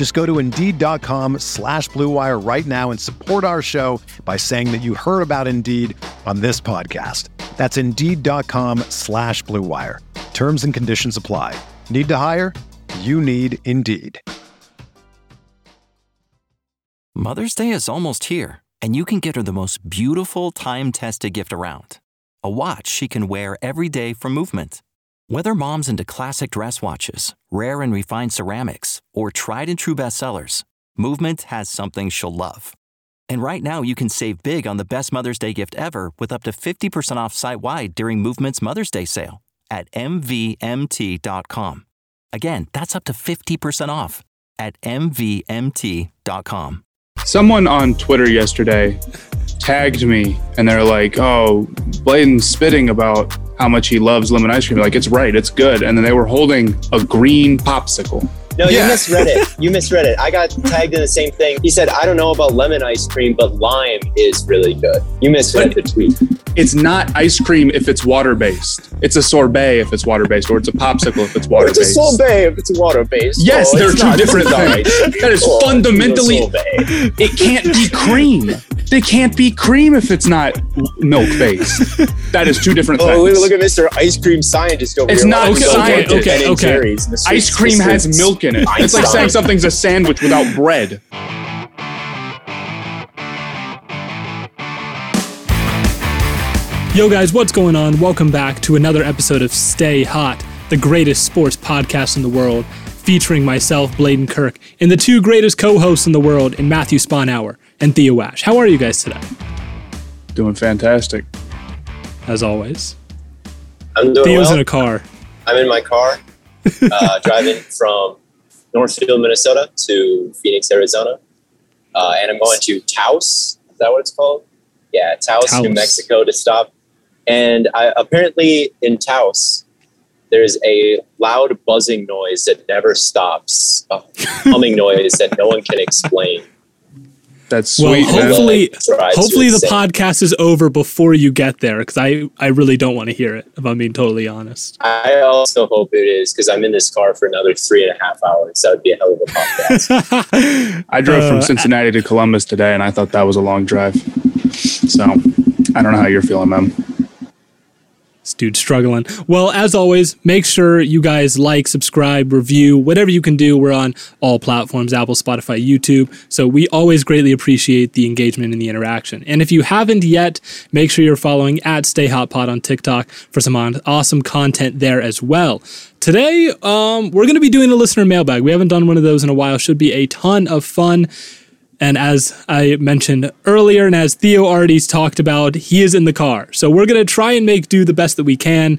Just go to Indeed.com slash BlueWire right now and support our show by saying that you heard about Indeed on this podcast. That's Indeed.com slash BlueWire. Terms and conditions apply. Need to hire? You need Indeed. Mother's Day is almost here, and you can get her the most beautiful time tested gift around a watch she can wear every day for movement. Whether mom's into classic dress watches, rare and refined ceramics, or tried and true bestsellers, Movement has something she'll love. And right now, you can save big on the best Mother's Day gift ever with up to 50% off site wide during Movement's Mother's Day sale at MVMT.com. Again, that's up to 50% off at MVMT.com. Someone on Twitter yesterday tagged me and they're like, oh, Blaiden's spitting about how much he loves lemon ice cream. Like, it's right, it's good. And then they were holding a green popsicle. No, you misread it. You misread it. I got tagged in the same thing. He said, I don't know about lemon ice cream, but lime is really good. You misread the tweet. It's not ice cream if it's water based. It's a sorbet if it's water based, or it's a popsicle if it's water based. It's a sorbet if it's water based. Yes, Oh, they're two not- different things. That is Oh, fundamentally. It can't be cream. They can't be cream if it's not milk based. That is two different Oh, things. look, look at Mr. Ice Cream Scientist over It's here. not Look at scientist. Ben Okay, okay. Jerry's and the sweet Ice cream has milk in it. It's like saying something's a sandwich without bread. Yo, guys, what's going on? Welcome back to another episode of Stay Hot, the greatest sports podcast in the world, featuring myself, Blaiden Kirk, and the two greatest co hosts in the world, in Matthew Sponhour and Theo Ash. How are you guys today? Doing fantastic. As always, I'm doing Theo's well. in a car. I'm in my car, uh, driving from Northfield, Minnesota to Phoenix, Arizona. Uh, and I'm going to Taos. Is that what it's called? Yeah, Taos, New Mexico to stop. And I, apparently in Taos, there's a loud buzzing noise that never stops, a humming noise that no one can explain. That's Well, sweet, man. hopefully, Drives hopefully the insane. podcast is over before you get there, because I, I really don't want to hear it, if I'm being totally honest. I also hope it is because I'm in this car for another three and a half hours. That would be a hell of a podcast. I drove Uh, from Cincinnati to Columbus today, and I thought that was a long drive. So I don't know how you're feeling, man. This dude's struggling. Well, as always, make sure you guys like, subscribe, review, whatever you can do. We're on all platforms Apple, Spotify, YouTube. So we always greatly appreciate the engagement and the interaction. And if you haven't yet, make sure you're following at Stay Hot Pod on TikTok for some awesome content there as well. Today, um, we're going to be doing a listener mailbag. We haven't done one of those in a while. Should be a ton of fun. And as I mentioned earlier, and as Theo already talked about, he is in the car. So we're going to try and make do the best that we can.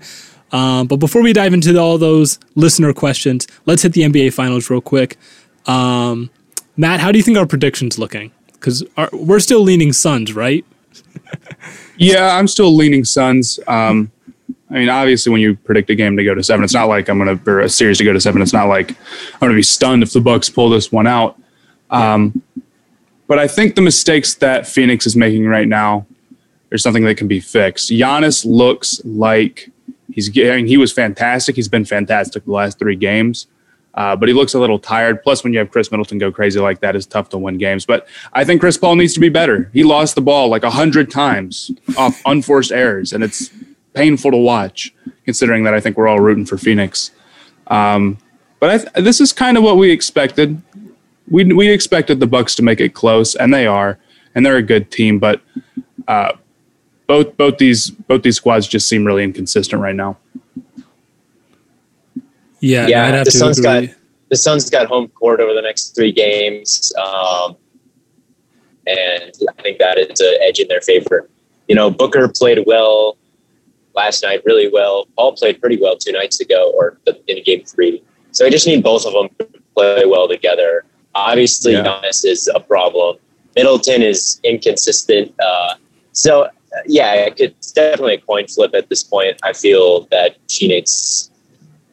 Um, but before we dive into all those listener questions, let's hit the NBA Finals real quick. Um, Matt, how do you think our predictions looking? Because we're still leaning Suns, right? Yeah, I'm still leaning Suns. Um, I mean, obviously, when you predict a game to go to seven, it's not like I'm going to or a series to go to seven. It's not like I'm going to be stunned if the Bucks pull this one out. Um, but I think the mistakes that Phoenix is making right now, there's something that can be fixed. Giannis looks like he's getting. He was fantastic. He's been fantastic the last three games. Uh, but he looks a little tired. Plus, when you have Khris Middleton go crazy like that, it's tough to win games. But I think Chris Paul needs to be better. He lost the ball like a hundred times off unforced errors, and it's painful to watch. Considering that, I think we're all rooting for Phoenix. Um, but th- this is kind of what we expected. We we expected the Bucks to make it close, and they are, and they're a good team. But uh, both both these both these squads just seem really inconsistent right now. Yeah, Yeah, I'd have the to Suns agree. got- the Suns got home court over the next three games, um, and I think that is an edge in their favor. You know, Booker played well last night, really well. Paul played pretty well two nights ago, or in game three. So I just need both of them to play well together. Obviously, Yeah. Giannis is a problem. Middleton is inconsistent. Uh, so uh, yeah, it could, it's definitely a coin flip at this point. I feel that Phoenix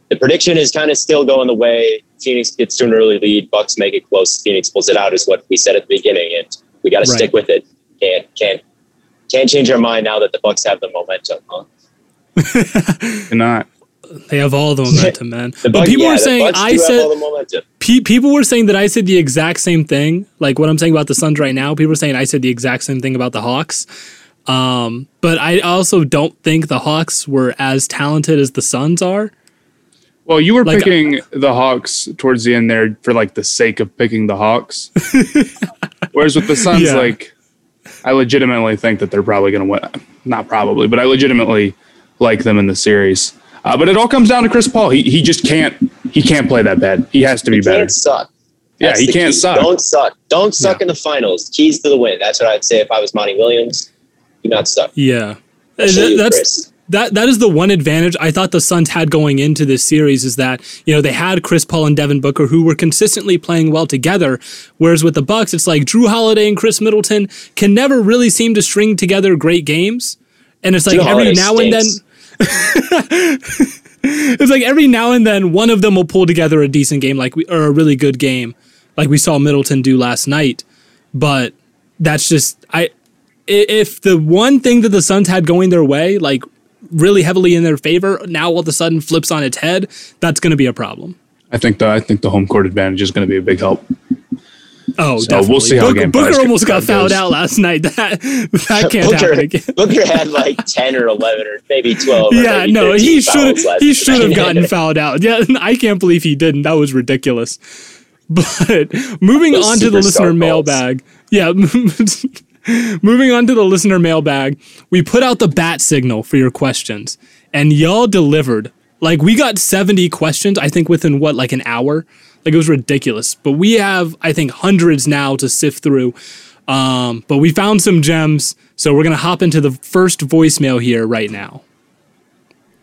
the prediction is kind of still going the way Phoenix gets to an early lead, Bucks make it close, Phoenix pulls it out is what we said at the beginning, and we got to Right. stick with it. Can't can't can't change our mind now that the Bucks have the momentum. Huh? And not. They have all the momentum, man. The but people yeah, were saying I said the pe- people were saying that I said the exact same thing. Like what I'm saying about the Suns right now. People were saying I said the exact same thing about the Hawks. Um, but I also don't think the Hawks were as talented as the Suns are. Well, you were Like, picking the Hawks towards the end there for like the sake of picking the Hawks. Whereas with the Suns, Yeah. like I legitimately think that they're probably going to win. Not probably, but I legitimately like them in the series. Uh, but it all comes down to Chris Paul. He he just can't he can't play that bad. He has to be He better. can't suck. Yeah, he can't key. suck. Don't suck. Don't suck in the finals. Keys to the win. That's what I'd say if I was Monty Williams. Do not suck. Yeah, That- you, that's Chris. that. That is the one advantage I thought the Suns had going into this series is that you know they had Chris Paul and Devin Booker who were consistently playing well together, whereas with the Bucks it's like Jrue Holiday and Khris Middleton can never really seem to string together great games, and it's like Jrue every Holiday now and then. it's like every now and then one of them will pull together a decent game like we or a really good game like we saw Middleton do last night but that's just i- if the one thing that the Suns had going their way like really heavily in their favor now all of a sudden flips on its head that's going to be a problem I think the I think the home court advantage is going to be a big help. Oh So definitely. we'll see how Booker, game Booker five almost got fouled out last night that that can't happen Booker, again Booker had like ten or eleven or maybe twelve. yeah, maybe no, he should he should have gotten fouled out. Yeah, I can't believe he didn't. That was ridiculous. But moving Those on to the listener calls. mailbag. Yeah, moving on to the listener mailbag. We put out the bat signal for your questions, and y'all delivered. Like we got 70 questions, I think within what, like an hour? Like it was ridiculous. But we have, I think, hundreds now to sift through. Um, but we found some gems, so we're gonna hop into the first voicemail here right now.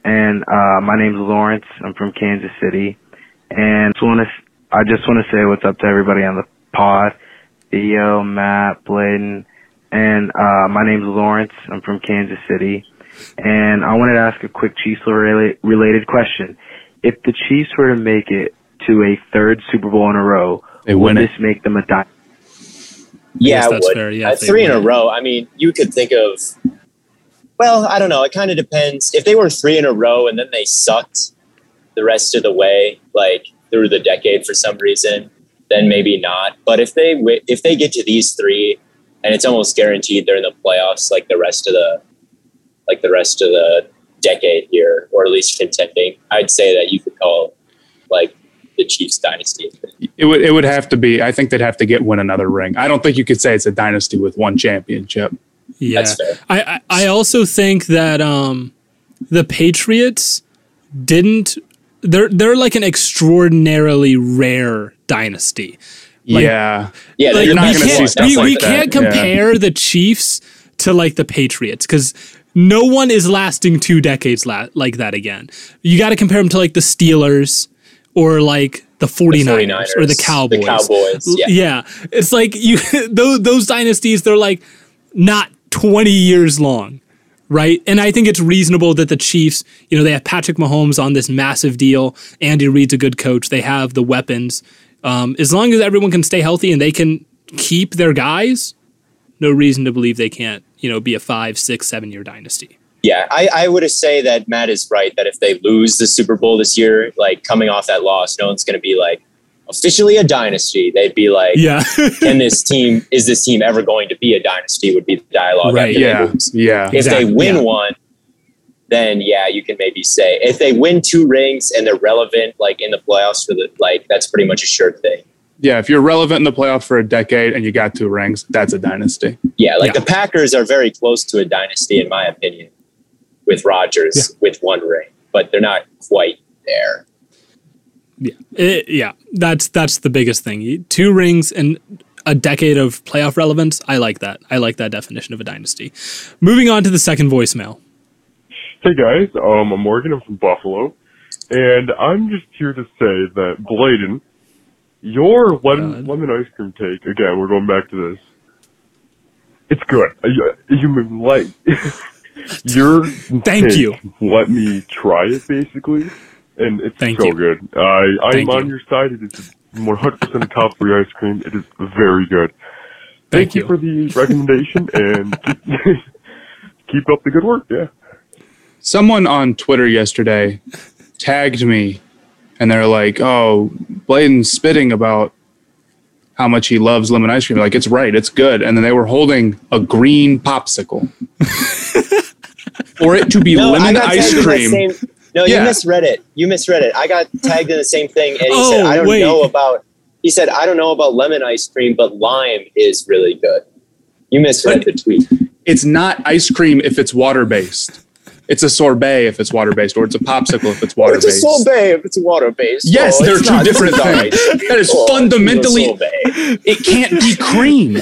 and uh, my name's Lawrence. I'm from Kansas City, and to I just want to say what's up to everybody on the pod, Theo, Matt, Blaiden, and uh, my name's Lawrence. I'm from Kansas City, and I wanted to ask a quick Chiefs rela- related question. If the Chiefs were to make it to a third Super Bowl in a row, They would win it. this make them a dynasty? Yeah, Yes, that's would. fair. Yeah, Uh, if they three in a row. I mean, you could think of. Well, I don't know. It kind of depends. If they were three in a row and then they sucked the rest of the way, like through the decade for some reason, then maybe not. But if they wi- if they get to these three, and it's almost guaranteed they're in the playoffs, like the rest of the like the rest of the decade here, or at least contending, I'd say that you could call like the Chiefs dynasty. It would it would have to be. I think they'd have to get win another ring. I don't think you could say it's a dynasty with one championship. Yeah, That's fair. I, I I also think that um, the Patriots didn't. They're they're like an extraordinarily rare dynasty. Like- yeah, Yeah, Like, you're not we gonna see can't, stuff we, like we that. can't Yeah. compare the Chiefs to like the Patriots because no one is lasting two decades la- like that again. You got to compare them to like the Steelers or like the 49ers, or the 49ers, Cowboys. The Cowboys. L- Yeah. it's like you those those dynasties they're like not 20 years long, right? And I think it's reasonable that the Chiefs, you know, they have Patrick Mahomes on this massive deal. Andy Reid's a good coach. They have the weapons. Um, as long as everyone can stay healthy and they can keep their guys, no reason to believe they can't, you know, be a five, six, seven year dynasty. Yeah, I, I would say that Matt is right that if they lose the Super Bowl this year, like coming off that loss, no one's going to be like officially a dynasty. They'd be like, Yeah. can this team, is this team ever going to be a dynasty? Would be the dialogue. Right. after they yeah, lose. yeah. If Exactly, they win yeah. one, then yeah, you can maybe say if they win two rings and they're relevant, like in the playoffs for the like, that's pretty much a sure thing. Yeah, if you're relevant in the playoffs for a decade and you got two rings, that's a dynasty. Yeah, like Yeah. the Packers are very close to a dynasty, in my opinion, with Rodgers with one ring, but they're not quite there. Yeah, It- yeah. That's that's the biggest thing. Two rings and a decade of playoff relevance. I like that. I like that definition of a dynasty. Moving on to the second voicemail. Hey guys, um, I'm Morgan. I'm from Buffalo, and I'm just here to say that Blaiden, your lemon God. lemon ice cream take again. We're going back to this. It's good. You, you like your Thank you. Let me try it basically, and it's Thank so you. good. I I'm Thank on you. your side. It is 100 percent top three ice cream. It is very good. Thank you you. for the recommendation and keep, keep up the good work. Yeah. Someone on Twitter yesterday tagged me and they're like, oh, Blaiden's spitting about how much he loves lemon ice cream. Like, it's right, it's good. And then they were holding a green popsicle. For it to be No, lemon ice tagged in that cream. same- no, Yeah. you misread it. You misread it. I got tagged in the same thing, and he Oh, said, "I don't wait. know about." He said, "I don't know about lemon ice cream, but lime is really good." You misread But- the tweet. it's not ice cream if it's water based. It's a sorbet if it's water based, or it's a popsicle if it's water based. It's a sorbet if it's water based. Yes, oh, they're two different things. That is oh, fundamentally- It can't be cream.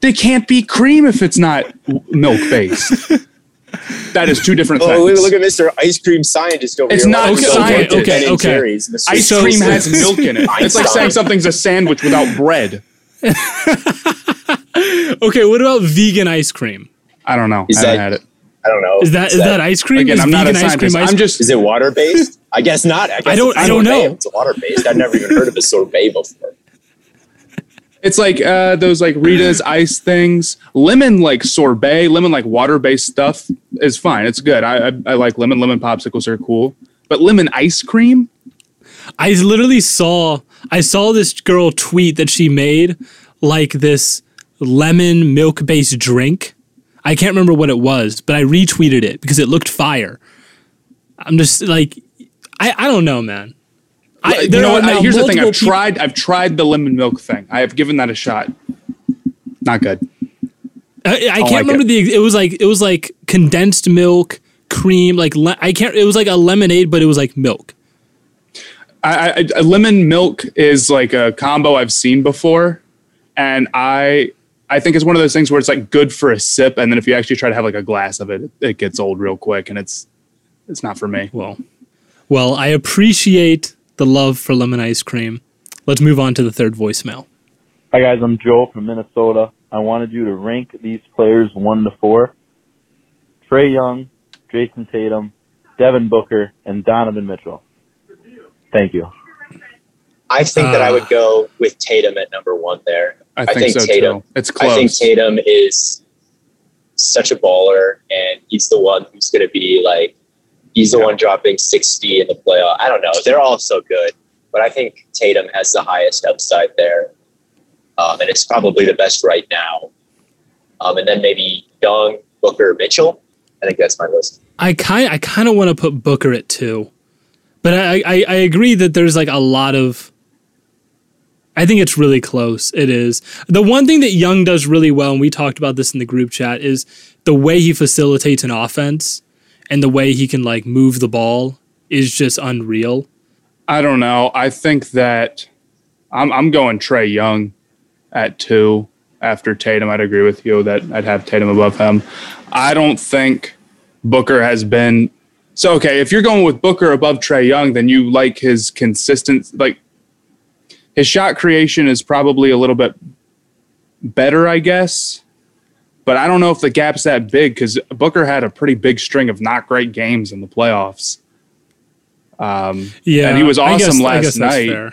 They can't be cream if it's not milk based. That is two different Oh, things. look at Mr. Ice Cream Scientist over It's here. not Why don't you science. Okay, okay. Ice So- cream has milk in it. It's like saying something's a sandwich without bread. Okay, what about vegan ice cream? I don't know. Is I haven't that- had it. I don't know. Is that is that ice cream? Again, is I'm not a vegan ice cream scientist. ice I'm just Is it water based? I guess not. I, guess I don't- I don't know. It's water based. I've never even heard of a sorbet before. It's like uh, those like Rita's ice things. Lemon like sorbet, lemon like water based stuff is fine. It's good. I, I I like lemon. Lemon popsicles are cool. But lemon ice cream? I literally saw I saw this girl tweet that she made like this lemon milk based drink. I can't remember what it was, but I retweeted it because it looked fire. I'm just like I, I don't know, man. I, you know what? I- now uh, here's the thing. I've tried. I've tried the lemon milk thing. I have given that a shot. Not good. I, I can't like remember it. the. It was like it was like condensed milk, cream. Like le- I can't. It was like a lemonade, but it was like milk. I, I, lemon milk is like a combo I've seen before, and I I think it's one of those things where it's like good for a sip, and then if you actually try to have like a glass of it, it gets old real quick, and it's it's not for me. Well, well, I appreciate the love for lemon ice cream. Let's move on to the third voicemail. Hi guys, I'm Joe from Minnesota. I wanted you to rank these players one to four. Trae Young, Jayson Tatum, Devin Booker, and Donovan Mitchell. Thank you. I think that I would uh, go with Tatum at number one there. I I think, think so Tatum- too. It's I think Tatum is such a baller, and he's the one who's going to be like, he's the one dropping 60 in the playoff. I don't know. They're all so good, but I think Tatum has the highest upside there. Um, and it's probably the best right now. Um, and then maybe Young, Booker, Mitchell. I think that's my list. I kind I kind of want to put Booker at two, but I, I I agree that there's like a lot of. I think it's really close. It is the one thing that Young does really well, and we talked about this in the group chat, is the way he facilitates an offense and the way he can like move the ball is just unreal. I don't know. I think that I'm I'm going Trae Young at two after Tatum. I'd agree with you that I'd have Tatum above him. I don't think Booker has been so okay. If you're going with Booker above Trae Young, then you like his consistent like his shot creation is probably a little bit better, I guess. But I don't know if the gap's that big because Booker had a pretty big string of not great games in the playoffs. Um, Yeah, And he was I guess- awesome last night. fair.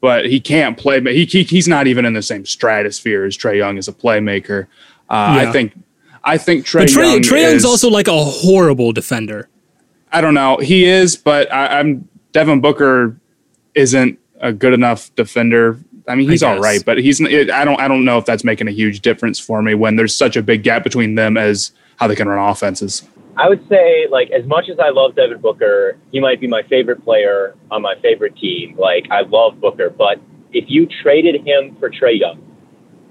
but he can't play. He, he he's not even in the same stratosphere as Trae Young as a playmaker. Uh, Yeah. I think I think Trae, But Trae, Young Trae Young's is- also like a horrible defender. I don't know. He is, but I, I'm Devin Booker isn't a good enough defender. I mean, he's I all guess. right, but he's. I don't. I don't know if that's making a huge difference for me when there's such a big gap between them as how they can run offenses. I would say, like, as much as I love Devin Booker, he might be my favorite player on my favorite team. Like, I love Booker, but if you traded him for Trae Young,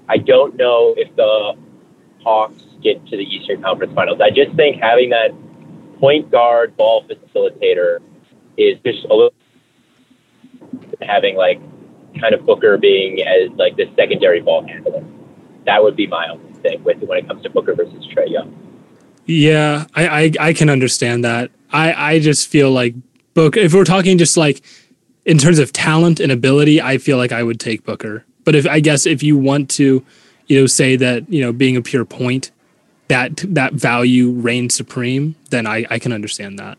I don't know if the Hawks get to the Eastern Conference Finals. I just think having that point guard ball facilitator is just a little having like kind of Booker being as like the secondary ball handler. That would be my only thing with when it comes to Booker versus Trae Young. Yeah, I, I I can understand that. I I just feel like Booker. If we're talking just like in terms of talent and ability, I feel like I would take Booker. But if I guess if you want to, you know, say that you know being a pure point, that that value reigns supreme, then I I can understand that.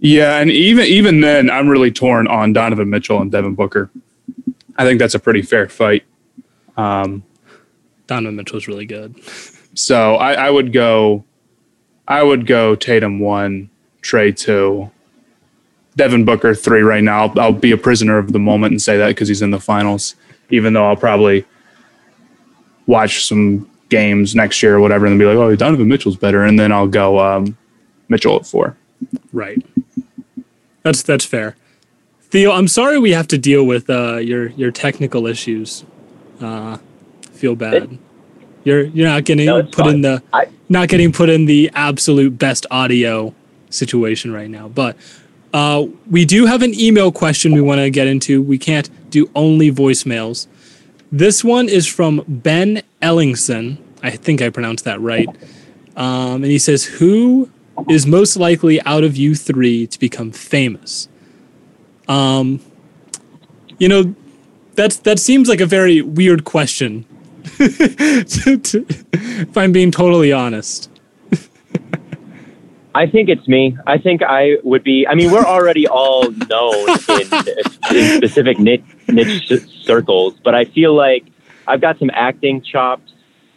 Yeah, and even even then, I'm really torn on Donovan Mitchell and Devin Booker. I think that's a pretty fair fight. Um, Donovan Mitchell's really good. So I, I would go, I would go Tatum one, Trae two, Devin Booker three right now. I'll, I'll be a prisoner of the moment and say that because he's in the finals, even though I'll probably watch some games next year or whatever and be like, oh, Donovan Mitchell's better. And then I'll go um, Mitchell at four. Right. That's that's fair. Theo, I'm sorry we have to deal with uh, your your technical issues. Uh, feel bad. You're you're not getting No, put in the I- not getting put in the absolute best audio situation right now. But uh, we do have an email question we want to get into. We can't do only voicemails. This one is from Ben Ellingson. I think I pronounced that right. Um, and he says, "Who is most likely out of you three to become famous?" Um, you know, that's that seems like a very weird question. to- to- if I'm being totally honest. I think it's me. I think I would be. I mean, we're already all known in, in specific niche, niche circles, but I feel like I've got some acting chops,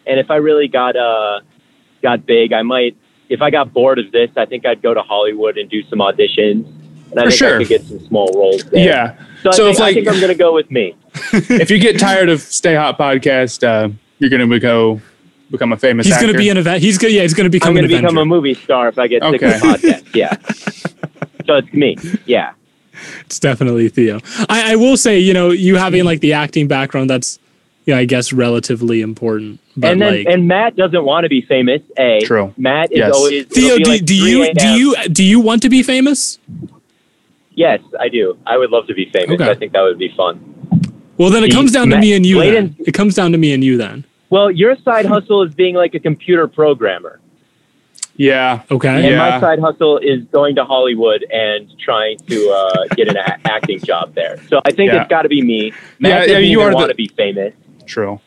and if I really got uh got big, I might. If I got bored of this, I think I'd go to Hollywood and do some auditions, and I For think sure. I could get some small roles there. Yeah. So, I, think, if, I think I'm going to go with me. if you get tired of Stay Hot podcast, uh, you're going to go become a famous He's going to be an event. He's going. Yeah, he's going to become I'm going to become a movie star if I get sick Okay. of podcast. Yeah. so it's me. Yeah. It's definitely Theo. I, I will say, you know, you having like the acting background, that's, yeah, I guess relatively important. But and then like, and Matt doesn't want to be famous. A True. Matt is Yes. always Theo, do, like do you do you do you want to be famous? Yes, I do. I would love to be famous. Okay. I think that would be fun. Well, then it comes down to me and you. Then. It comes down to me and you then. Well, your side hustle is being like a computer programmer, yeah. Okay. and Yeah. my side hustle is going to Hollywood and trying to uh, get an a- acting job there. So I think Yeah. it's got to be me. Matt Yeah, yeah, you are want to be famous. True.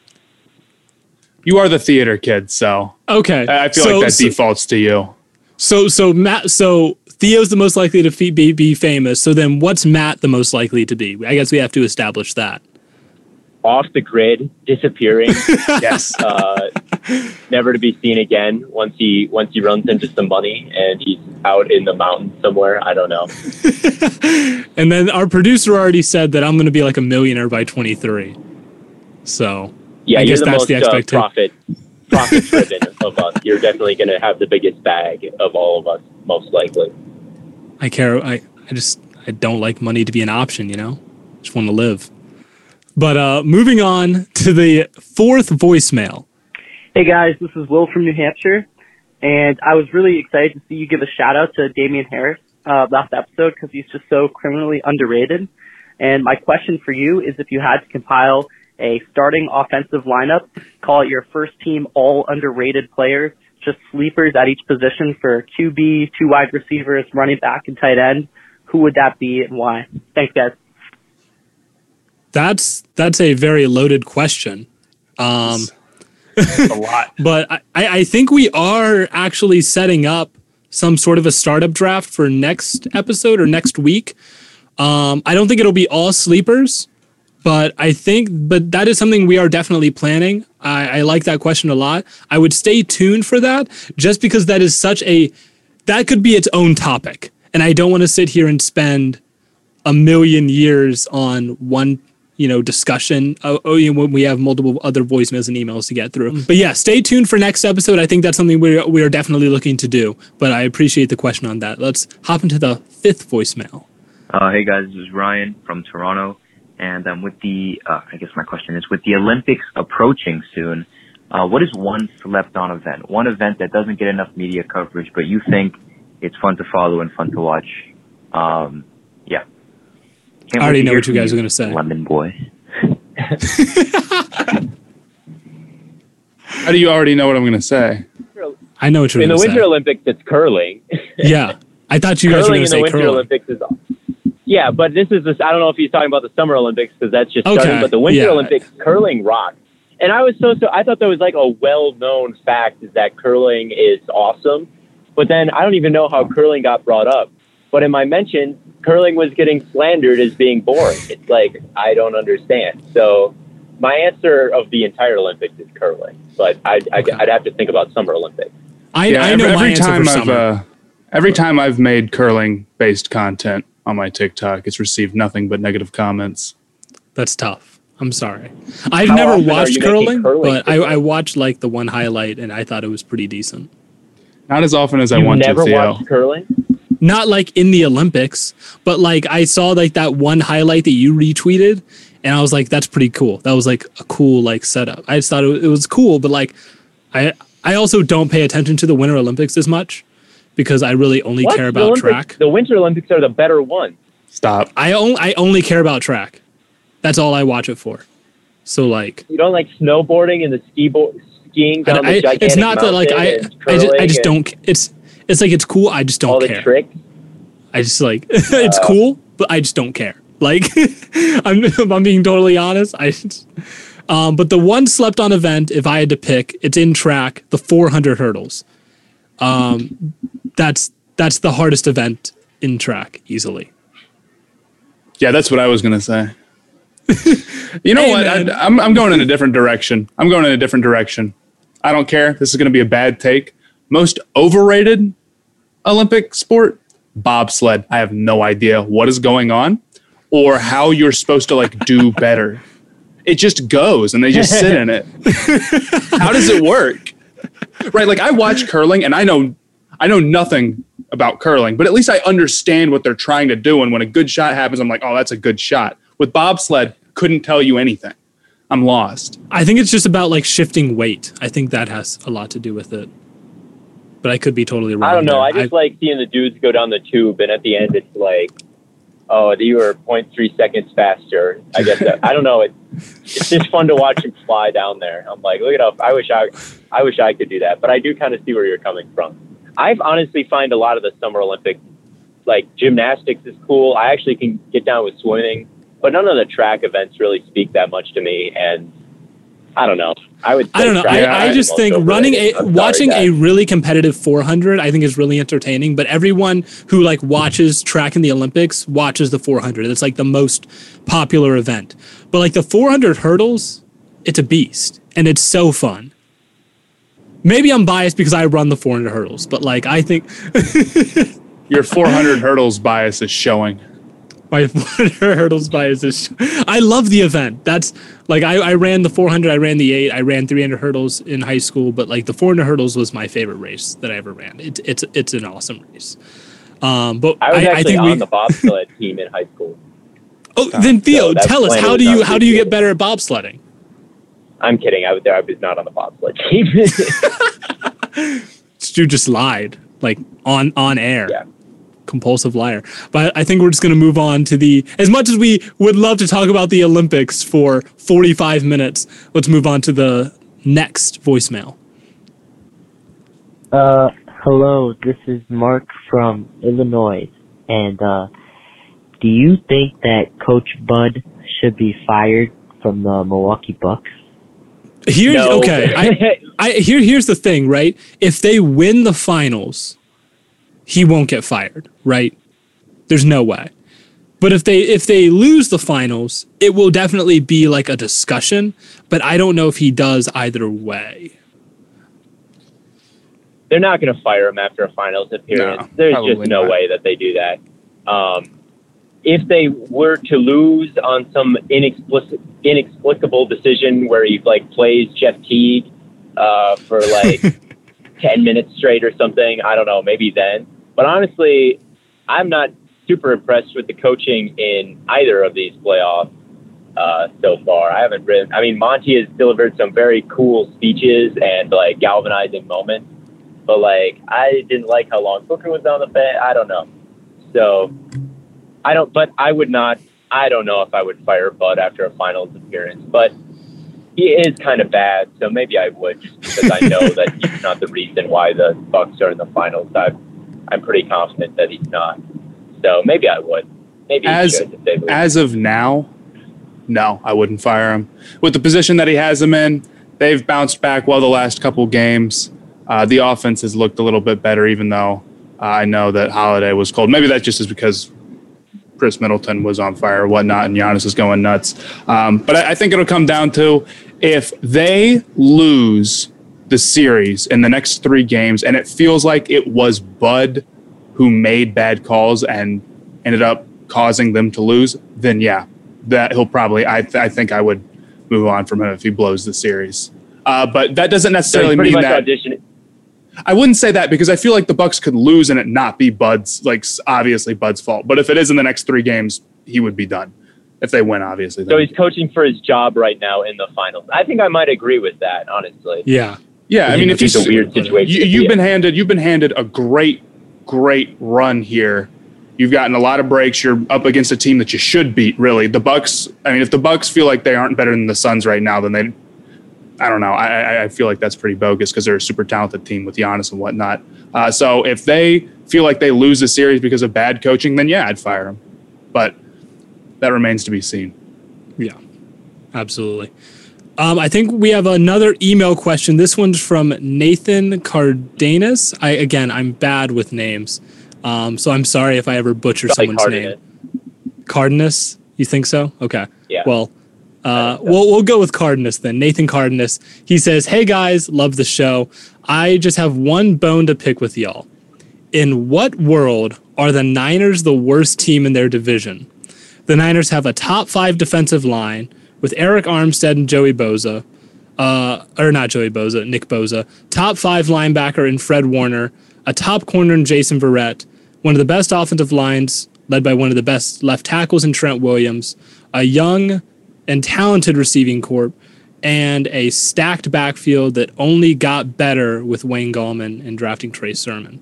You are the theater kid, so Okay. I I feel so, like that so, defaults to you. so so Matt. So Theo's the most likely to fe- be be famous. So then, what's Matt the most likely to be? I guess we have to establish that. Off the grid, disappearing, Yes. uh, never to be seen again. Once he once he runs into some money and he's out in the mountains somewhere. I don't know. And then our producer already said that I'm going to be like a millionaire by 23. So Yeah, I you're guess the that's most the uh, profit profit driven of us. You're definitely going to have the biggest bag of all of us, most likely. I care. I, I just I don't like money to be an option. You know, just want to live. But uh, moving on to the fourth voicemail. Hey guys, this is Will from New Hampshire, and I was really excited to see you give a shout out to Damien Harris uh, last episode because he's just so criminally underrated. And my question for you is if you had to compile a starting offensive lineup, call it your first team all underrated players, just sleepers at each position for QB, two wide receivers, running back, and tight end, who would that be and why? Thanks guys. That's that's a very loaded question. Um, a lot. but I, I think we are actually setting up some sort of a startup draft for next episode or next week. Um, I don't think it'll be all sleepers, but I think, but that is something we are definitely planning. I, I like that question a lot. I would stay tuned for that just because that is such a, that could be its own topic. And I don't want to sit here and spend a million years on one you know discussion uh, oh, you know, when we have multiple other voicemails and emails to get through. But yeah stay tuned for next episode. I think that's something we're, we are definitely looking to do. But i appreciate the question on that. Let's hop into the fifth voicemail. Uh, hey guys, this is Ryan from Toronto, and um, with the, uh, I guess my question is, with the Olympics approaching soon, uh, what is one slept-on event, one event that doesn't get enough media coverage, but you think it's fun to follow and fun to watch? Um, yeah. Can't I already know what you guys are gonna say. Lemon boy. How do you already know what I'm going to say? I know what you're In the Winter say. Olympics, it's curling. Yeah, I thought you guys were going to in the say Winter curling. Olympics is. Yeah, but this is this. I don't know if he's talking about the Summer Olympics because that's just Okay, starting. But the Winter yeah. Olympics, curling rocks. And I was so so. I thought that was like a well-known fact is that curling is awesome. But then I don't even know how curling got brought up. But in my mention, curling was getting slandered as being boring. It's like I don't understand. So my answer of the entire Olympics is curling. But I'd, I'd, I'd have to think about Summer Olympics. I, Yeah, I know every, my every answer time for I've summer. uh, every time I've made curling based content on my TikTok, it's received nothing but negative comments. That's tough. I'm sorry. I've How never watched curling, curling but I. I watched like the one highlight and I thought it was pretty decent. Not as often as I You've want never to, Theo. watched curling? Not like in the Olympics, but like I saw like that one highlight that you retweeted, and I was like, "That's pretty cool." That was like a cool like setup. I just thought it was cool, but like, I I also don't pay attention to the Winter Olympics as much because I really only What? care The about Olympics- track. The Winter Olympics are the better ones. Stop. I only I only care about track. That's all I watch it for. So like, You don't like snowboarding and the ski bo- skiing down the I, gigantic it's not that like I I just, I just and don't. It's it's like it's cool. I just don't the care. tricks. I just like it's Uh, cool, but I just don't care. Like I'm I'm being totally honest. I just, um, but the one slept on event, if I had to pick, it's in track, the 400 hurdles. Um, that's that's the hardest event in track easily. Yeah, that's what I was gonna say. you know Hey, what? man. I, I'm I'm going in a different direction. I'm going in a different direction. I don't care. This is gonna be a bad take. Most overrated Olympic sport, bobsled. I have no idea what is going on or how you're supposed to like do better. It just goes and they just sit in it. how does it work? Right, like I watch curling and I know I know nothing about curling, but at least I understand what they're trying to do and when a good shot happens I'm like, "Oh, that's a good shot." With bobsled, couldn't tell you anything. I'm lost. I think it's just about like shifting weight. I think that has a lot to do with it. But I could be totally wrong. I don't know. there. I just like seeing the dudes go down the tube, and at the end, it's like, oh, you were 0.3 seconds faster. I guess that, I don't know. It, it's just fun to watch them fly down there. I'm like, look at how I wish I, I wish I could do that. But I do kind of see where you're coming from. I've honestly find a lot of the Summer Olympics, like gymnastics, is cool. I actually can get down with swimming, but none of the track events really speak that much to me. And I don't know. I would. I don't know. I, I just think running a. I'm sorry, watching guys. a really competitive 400, I think is really entertaining. But everyone who like watches track in the Olympics watches the 400. It's like the most popular event. But like the 400 hurdles, it's a beast and it's so fun. Maybe I'm biased because I run the 400 hurdles, but like I think Your 400 hurdles bias is showing. my 400 hurdles bias is. I love the event. That's like I, I ran the 400, I ran the eight, I ran 300 hurdles in high school, but like the 400 hurdles was my favorite race that I ever ran. It's it's it's an awesome race. Um, but I was I, I actually think on we. the bobsled team in high school. oh, then Theo, so tell us how do you how do you get better at bobsledding? I'm kidding. I was there. I was not on the bobsled team. Stu just lied like on on air. Yeah. Compulsive liar. But I think we're just going to move on to the. As much as we would love to talk about the Olympics for 45 minutes, let's move on to the next voicemail. Uh, hello, this is Mark from Illinois, and uh, do you think that Coach Bud should be fired from the Milwaukee Bucks? Here's No. okay. I, I here here's the thing, right? If they win the finals, he won't get fired, right? There's no way. But if they if they lose the finals, it will definitely be like a discussion, but I don't know if he does either way. They're not going to fire him after a finals appearance. No, There's just no not. way that they do that. Um, if they were to lose on some inexplicit, inexplicable decision where he like plays Jeff Teague uh, for like ten minutes straight or something, I don't know. Maybe then. But honestly, I'm not super impressed with the coaching in either of these playoffs uh, so far. I haven't read. I mean, Monty has delivered some very cool speeches and like galvanizing moments, but like I didn't like how long Booker was on the bench. I don't know. So I don't. But I would not. I don't know if I would fire Bud after a finals appearance, but he is kind of bad. So maybe I would, just because I know that he's not the reason why the Bucks are in the finals. I, I'm pretty confident that he's not. So maybe I would. Maybe As should, if they lose. as of now, no, I wouldn't fire him. With the position that he has him in, they've bounced back well the last couple games. Uh, the offense has looked a little bit better, even though uh, I know that Holiday was cold. Maybe that just is because Khris Middleton was on fire or whatnot, and Giannis is going nuts. Um, but I, I think it'll come down to if they lose the series in the next three games, and it feels like it was Bud who made bad calls and ended up causing them to lose, then yeah, that he'll probably. I, th- I think I would move on from him if he blows the series. Uh, but that doesn't So necessarily pretty mean much that. auditioning. I wouldn't say that because I feel like the Bucks could lose and it not be Bud's like obviously Bud's fault. But if it is in the next three games, he would be done. If they win, obviously. So he's coaching for his job right now in the finals. I think I might agree with that, honestly. Yeah. Yeah, I mean, if it's he's a weird situation. You, you've been handed you've been handed a great, great run here. You've gotten a lot of breaks. You're up against a team that you should beat. Really, the Bucks. I mean, if the Bucks feel like they aren't better than the Suns right now, then they. I don't know. I, I- I feel like that's pretty bogus because they're a super talented team with Giannis and whatnot. Uh, so if they feel like they lose the series because of bad coaching, then yeah, I'd fire them. But that remains to be seen. Yeah, absolutely. Um, I think we have another email question. This one's from Nathan Cardenas. I again, I'm bad with names, um, so I'm sorry if I ever butcher Probably someone's Cardenas. name. Cardenas, you think so? Okay. Yeah. Well, uh, we'll we'll go with Cardenas then. Nathan Cardenas. He says, "Hey guys, love the show. I just have one bone to pick with y'all. In what world are the Niners the worst team in their division? The Niners have a top five defensive line with Arik Armstead and Joey Bosa, uh, or not Joey Bosa, Nick Bosa, top five linebacker in Fred Warner, a top corner in Jason Verrett, one of the best offensive lines led by one of the best left tackles in Trent Williams, a young and talented receiving corps, and a stacked backfield that only got better with Wayne Gallman and drafting Trey Sermon.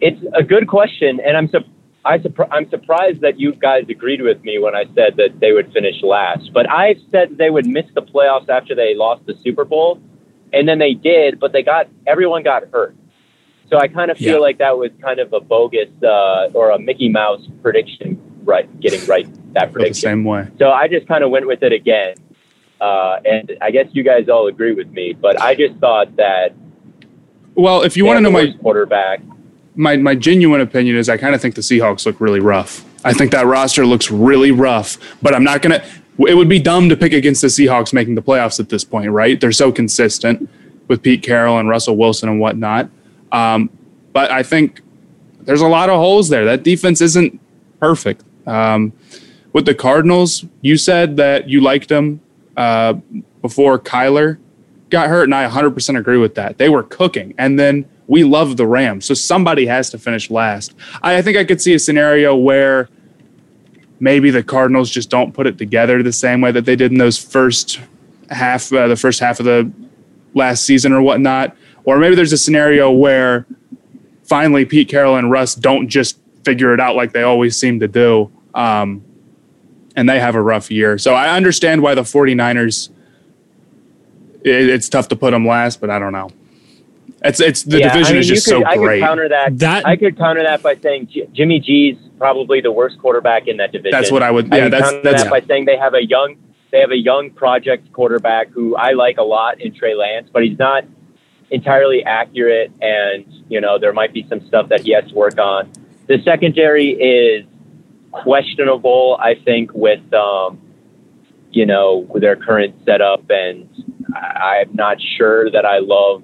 It's a good question, and I'm sup- I I'm surprised that you guys agreed with me when I said that they would finish last. But I said they would miss the playoffs after they lost the Super Bowl, and then they did, but they got everyone got hurt. So I kind of feel Yeah. like that was kind of a bogus uh, or a Mickey Mouse prediction, right? Getting right that prediction. same way. So I just kind of went with it again. Uh, and I guess you guys all agree with me, but I just thought that Well, if you want to know my quarterback. my my genuine opinion is I kind of think the Seahawks look really rough. I think that roster looks really rough, but I'm not gonna. It would be dumb to pick against the Seahawks making the playoffs at this point, right? They're so consistent with Pete Carroll and Russell Wilson and whatnot. Um, but I think there's a lot of holes there. That defense isn't perfect. Um, with the Cardinals, you said that you liked them uh, before Kyler got hurt, and I 100% agree with that. They were cooking, and then we love the Rams, so somebody has to finish last. I, I think I could see a scenario where maybe the Cardinals just don't put it together the same way that they did in those first half, uh, the first half of the last season or whatnot, or maybe there's a scenario where finally Pete Carroll and Russ don't just figure it out like they always seem to do. Um, and they have a rough year. So I understand why the 49ers it, it's tough to put them last, but I don't know. It's it's the Yeah, division I mean, is just you could, so I could counter that. That- I could counter that by saying J- Jimmy G's probably the worst quarterback in that division. That's what I would- yeah, could that's- counter that's- that by saying they have a young they have a young project quarterback who I like a lot in Trey Lance, but he's not entirely accurate, and you know there might be some stuff that he has to work on. The secondary is questionable, I think, with um, you know with their current setup, and I- I'm not sure that I love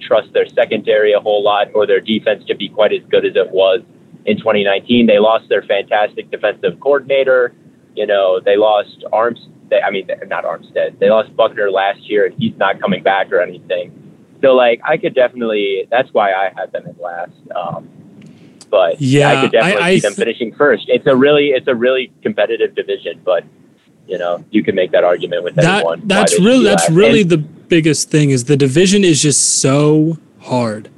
trust their secondary a whole lot or their defense to be quite as good as it was in 2019. They lost their fantastic defensive coordinator. You know, they lost Arms. They, I mean, not Armstead. They lost Buckner last year, and he's not coming back or anything. So, like, I could definitely. That's why I had them in last. Um, but Yeah, I could definitely I- I see them th- finishing first. It's a really it's a really competitive division, but you know you can make that argument with that anyone. that's really that's really And the biggest thing is the division is just so hard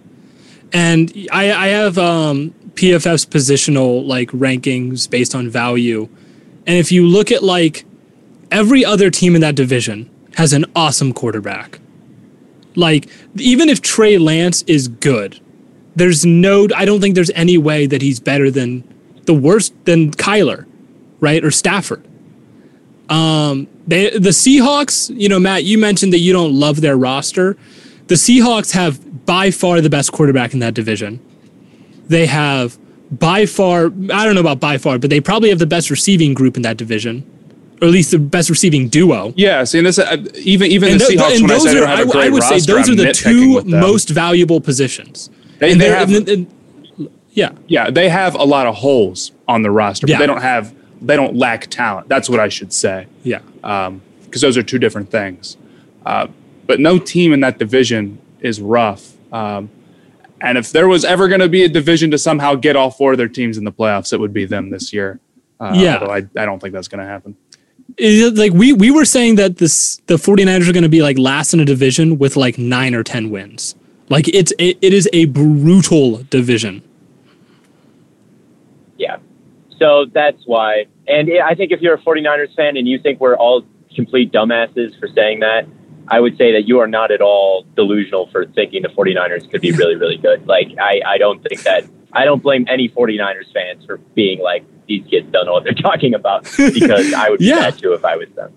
and i i have um pff's positional like rankings based on value and if you look at like every other team in that division has an awesome quarterback like even if trey lance is good there's no i don't think there's any way that he's better than the worst than kyler right or stafford um, they the Seahawks, you know, Matt, you mentioned that you don't love their roster. The Seahawks have by far the best quarterback in that division. They have by far, I don't know about by far, but they probably have the best receiving group in that division, or at least the best receiving duo. Yeah, see, and this uh, even even And the Seahawks when I those say they are- don't have a I- great I would say those I'm are the two most valuable positions. They, And they have, and- and- yeah, yeah, they have a lot of holes on the roster, but Yeah. they don't have they don't lack talent. That's what I should say. Yeah. because those are two different things. Uh, but no team in that division is rough. Um, and if there was ever going to be a division to somehow get all four of their teams in the playoffs, it would be them this year. Uh, Yeah. I, I don't think that's going to happen. Is it like we we were saying that this the 49ers are going to be like last in a division with like 9 or 10 wins. Like it's it, it is a brutal division. yeah, so that's why. And I think if you're a 49ers fan and you think we're all complete dumbasses for saying that, I would say that you are not at all delusional for thinking the 49ers could be really, really good. Like, I, I don't think that, I don't blame any 49ers fans for being like, these kids don't know what they're talking about because I would be Yeah. that too if I was them.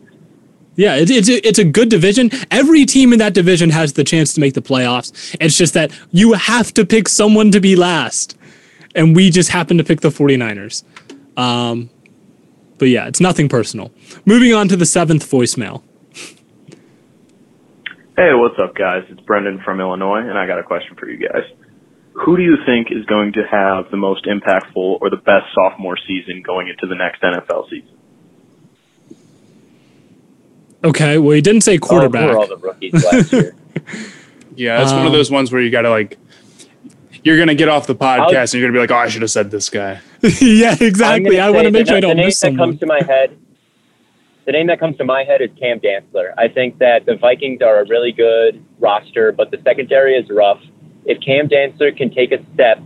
Yeah, it's it's a, it's a good division. Every team in that division has the chance to make the playoffs. It's just that you have to pick someone to be last. And we just happen to pick the 49ers. Um, but yeah, it's nothing personal. Moving on to the seventh voicemail. Hey, what's up, guys? It's Brendan from Illinois, and I got a question for you guys. Who do you think is going to have the most impactful or the best sophomore season going into the next NFL season? Okay, well, he didn't say quarterback. Oh, all the rookies last year? Yeah, it's one of Um, those ones where you got to like, you're going to get off the podcast and you're going to be like, oh, I should have said this guy. yeah, exactly. I want to make sure I don't name miss that someone. comes to my head. The name that comes to my head is Cam Dantzler. I think that the Vikings are a really good roster, but the secondary is rough. If Cam Dantzler can take a step,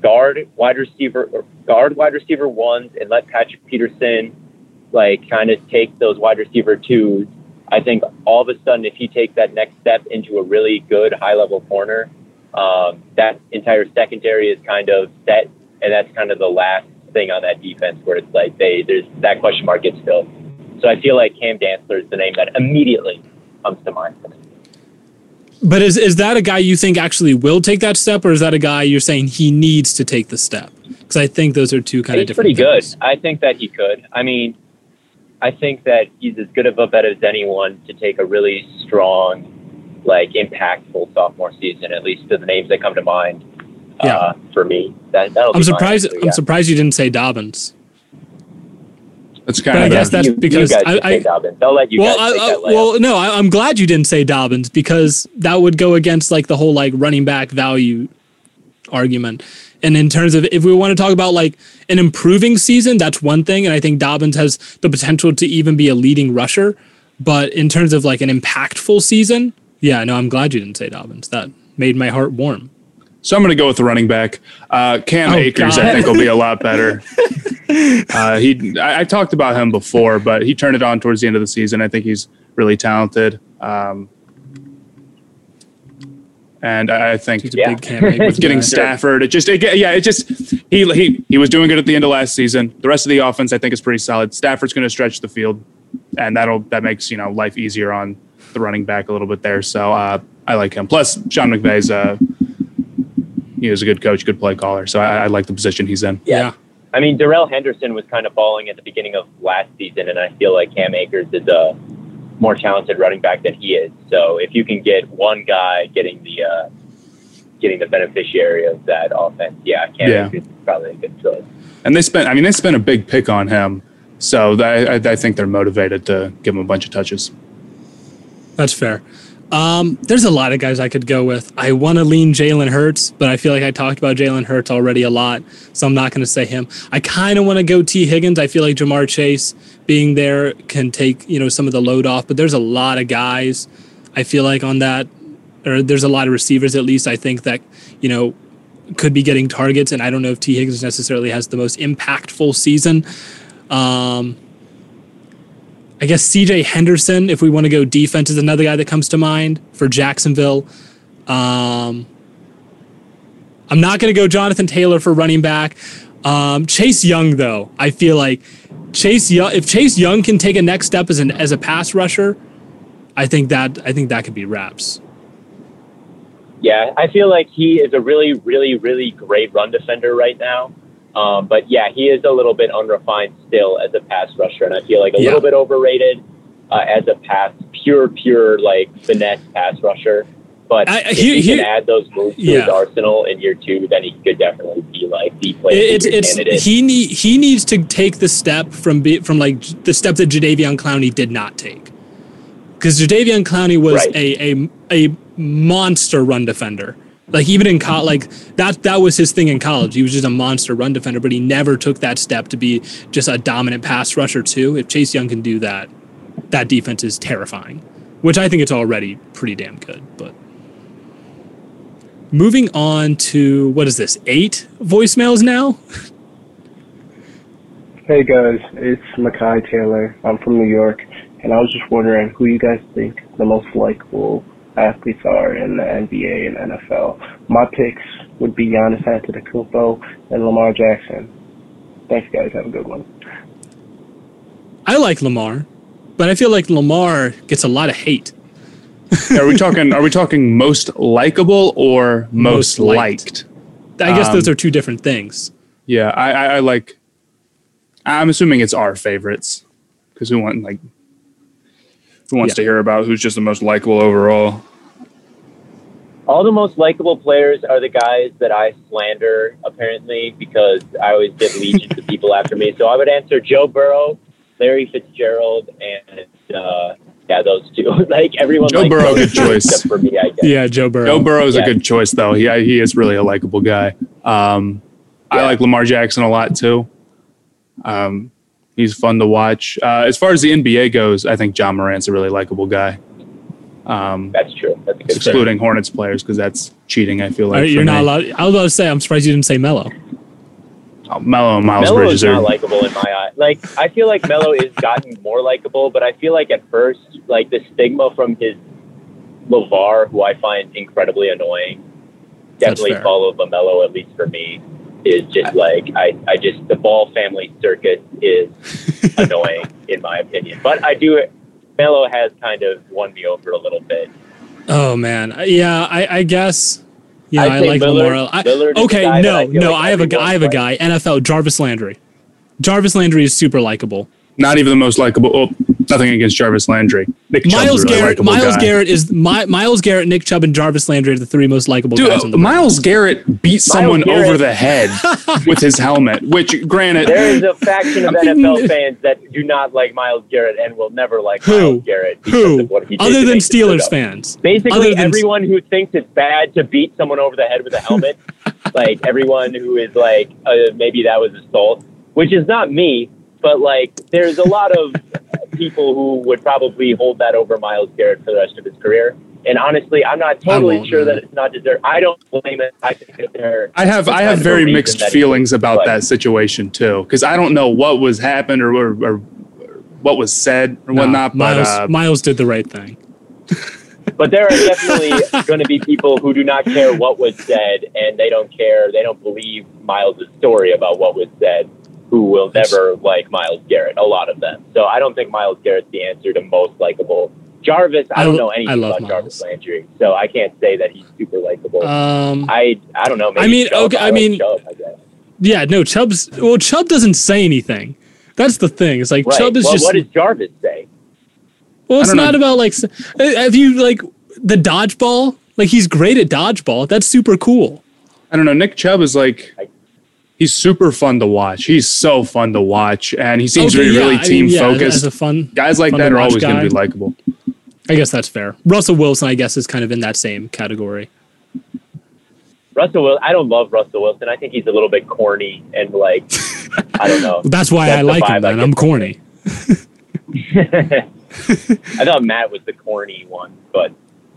guard wide receiver, or guard wide receiver ones, and let Patrick Peterson like kind of take those wide receiver twos, I think all of a sudden, if he takes that next step into a really good high level corner, um, that entire secondary is kind of set, and that's kind of the last thing on that defense where it's like they there's that question mark gets filled. So I feel like Cam Dantzler is the name that immediately comes to mind. But is is that a guy you think actually will take that step, or is that a guy you're saying he needs to take the step? Because I think those are two kind of different. pretty good. I think that he could. I mean, I think that he's as good of a bet as anyone to take a really strong, like impactful sophomore season. At least to the names that come to mind. Yeah. Uh, for me, that that'll I'm be mine, surprised. so, I'm surprised you didn't say Dobbins. That's kind But I guess that's You- you because guys I, should I say Dobbins. I'll let you well, guys I, I, well, no, I, I'm glad you didn't say Dobbins because that would go against like the whole like running back value argument. And in terms of if we want to talk about like an improving season, that's one thing, and I think Dobbins has the potential to even be a leading rusher. But in terms of like an impactful season, yeah, no, I'm glad you didn't say Dobbins. That made my heart warm. So I'm going to go with the running back. Uh, Cam Oh, Akers, God. I think, will be a lot better. uh, he, I, I talked about him before, but he turned it on towards the end of the season. I think he's really talented. Um, and I I think He's a big Cam Akers with getting guy. Stafford, it just, it, yeah, it just, he, he, he was doing good at the end of last season. The rest of the offense, I think, is pretty solid. Stafford's going to stretch the field, and that'll, that makes, you know, life easier on the running back a little bit there. So uh, I like him. Plus, Sean McVay's, uh, he was a good coach, good play caller. So I, I like the position he's in. Yeah. I mean, Darrell Henderson was kind of balling at the beginning of last season, and I feel like Cam Akers is a more talented running back than he is. So if you can get one guy getting the uh, getting the beneficiary of that offense, yeah, Cam Yeah. Akers is probably a good choice. And they spent, I mean, they spent a big pick on him. So I, I, I think they're motivated to give him a bunch of touches. That's fair. Um, there's a lot of guys I could go with. I want to lean Jalen Hurts, but I feel like I talked about Jalen Hurts already a lot, so I'm not going to say him. I kind of want to go Tee Higgins. I feel like Ja'Marr Chase being there can take you know some of the load off, but there's a lot of guys. I feel like on that, or there's a lot of receivers at least. I think that you know could be getting targets, and I don't know if Tee Higgins necessarily has the most impactful season. Um, I guess CJ Henderson, if we want to go defense, is another guy that comes to mind for Jacksonville. Um, I'm not going to go Jonathan Taylor for running back. Um, Chase Young, though, I feel like Chase Young. If Chase Young can take a next step as an as a pass rusher, I think that I think that could be wraps. Yeah, I feel like he is a really, really, really great run defender right now. Um, but yeah, he is a little bit unrefined still as a pass rusher, and I feel like a Yeah. little bit overrated uh, as a pass, pure, pure like finesse pass rusher. But I- if he here- can add those moves to Yeah. his arsenal in year two, then he could definitely be like the play It's it's candidate. he need he needs to take the step from be, from like the step that Jadeveon Clowney did not take, because Jadeveon Clowney was Right. a, a a monster run defender. Like even in college, like that that was his thing in college. He was just a monster run defender, but he never took that step to be just a dominant pass rusher too. If Chase Young can do that, that defense is terrifying. Which I think it's already pretty damn good. But moving on to what is this? Eight voicemails now. Hey guys, it's Makai Taylor. I'm from New York, and I was just wondering who you guys think the most likable athletes are in the NBA and NFL. My picks would be Giannis Antetokounmpo and Lamar Jackson. Thanks, guys. Have a good one. I like Lamar, but I feel like Lamar gets a lot of hate. are we talking? Are we talking most likable or most, Most liked. liked? I guess those Um, are two different things. Yeah, I, I, I like. I'm assuming it's our favorites because we want like who wants Yeah. to hear about who's just the most likable overall. All the most likable players are the guys that I slander, apparently, because I always get legions of people after me. So I would answer Joe Burrow, Larry Fitzgerald, and uh, yeah, those two. like everyone. Joe Burrow, good choice. Except for me, I guess. Yeah, Joe Burrow. Joe Burrow's Yeah. a good choice though. He he is really a likable guy. Um, I like Lamar Jackson a lot too. Um, he's fun to watch. Uh, as far as the NBA goes, I think Ja Morant's a really likable guy. Um, That's true. That's a good pick. excluding Hornets players because that's cheating. I feel like right, you're not me. allowed. I was about to say, I'm surprised you didn't say Melo. Oh, Melo and Miles Melo Bridges is are not likable in my eye. Like I feel like Melo is gotten more likable, but I feel like at first, like the stigma from his Lavar, who I find incredibly annoying, definitely followed follow Melo. At least for me, is just like I, I just the ball family circus is annoying in my opinion. But I do. Melo has kind of won me over a little bit. Oh man, Uh, yeah, I, I guess. Yeah, I like Lillard- Lamar. I, Lillard okay, no, I no, like I have a guy. I have a guy. NFL Jarvis Landry. Jarvis Landry is super likable. Not even the most likable. Oh, nothing against Jarvis Landry. Nick Myles a really Garrett. likable Myles guy. Garrett is my, Myles Garrett, Nick Chubb, and Jarvis Landry are the three most likable Dude, guys the uh, Myles Garrett beat someone Garrett- over the head with his helmet. Which, granted, There is a faction of NFL fans that do not like Myles Garrett and will never like Who? Myles Garrett because Who? of what he did Other than Steelers fans. Basically, Other than- everyone who thinks it's bad to beat someone over the head with a helmet, like everyone who is like, uh, maybe that was assault, which is not me, but like, there's a lot of people who would probably hold that over Myles Garrett for the rest of his career. And honestly, I'm not totally sure man. that it's not deserved. I don't blame it. I think that there. I have I have very mixed that he- feelings about but- that situation too, because I don't know what was happened or, or, or what was said or Nah, whatnot. But Myles, uh, Myles did the right thing. But there are definitely going to be people who do not care what was said, and they don't care. They don't believe Myles' story about what was said. Who will never like Myles Garrett? A lot of them. So I don't think Myles Garrett's the answer to most likable. Jarvis, I I don't lo- know anything love about Jarvis Landry, so I can't say that he's super likable. Um, I I don't know. Maybe I mean, Chubb. okay, I like mean- Chubb, I guess. yeah, no, Chubb's. Well, Chubb doesn't say anything. That's the thing. It's like Right. Chubb is well, just. what does Jarvis say? well, it's don't know. about like. s- uh, Have you like the dodgeball? Like he's great at dodgeball. That's super cool. I don't know. Nick Chubb is like he's super fun to watch. He's so fun to watch, and he seems Okay, to be yeah, really I mean, team yeah, focused. as a fun Guys like fun that are always going to be likable. I guess that's fair. Russell Wilson, I guess, is kind of in that same category. Russell Wilson, I don't love Russell Wilson. I think he's a little bit corny and like, I don't know. That's why I like him. Then. I I'm corny. I thought Matt was the corny one, but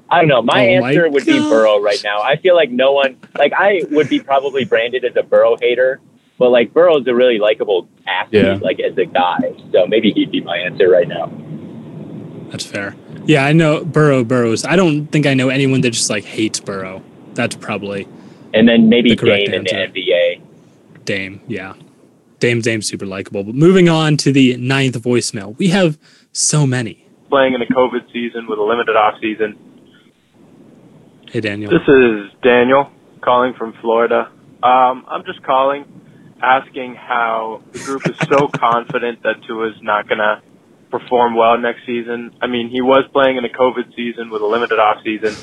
I don't know. My Oh my answer would be God. Burrow right now. I feel like no one, like I would be probably branded as a Burrow hater, but like Burrow's a really likable athlete, Yeah. like as a guy. So maybe he'd be my answer right now. That's fair. Yeah, I know Burrow Burrows. I don't think I know anyone that just like hates Burrow. That's probably And then maybe The correct Dame in the answer. NBA. Dame. Yeah. Dame Dame's super likable. But moving on to the ninth voicemail. We have so many. Playing in a COVID season with a limited off season. Hey Daniel. This is Daniel calling from Florida. Um, I'm just calling, asking how the group is so confident that Tua's not going to perform well next season. I mean, he was playing in a COVID season with a limited off season,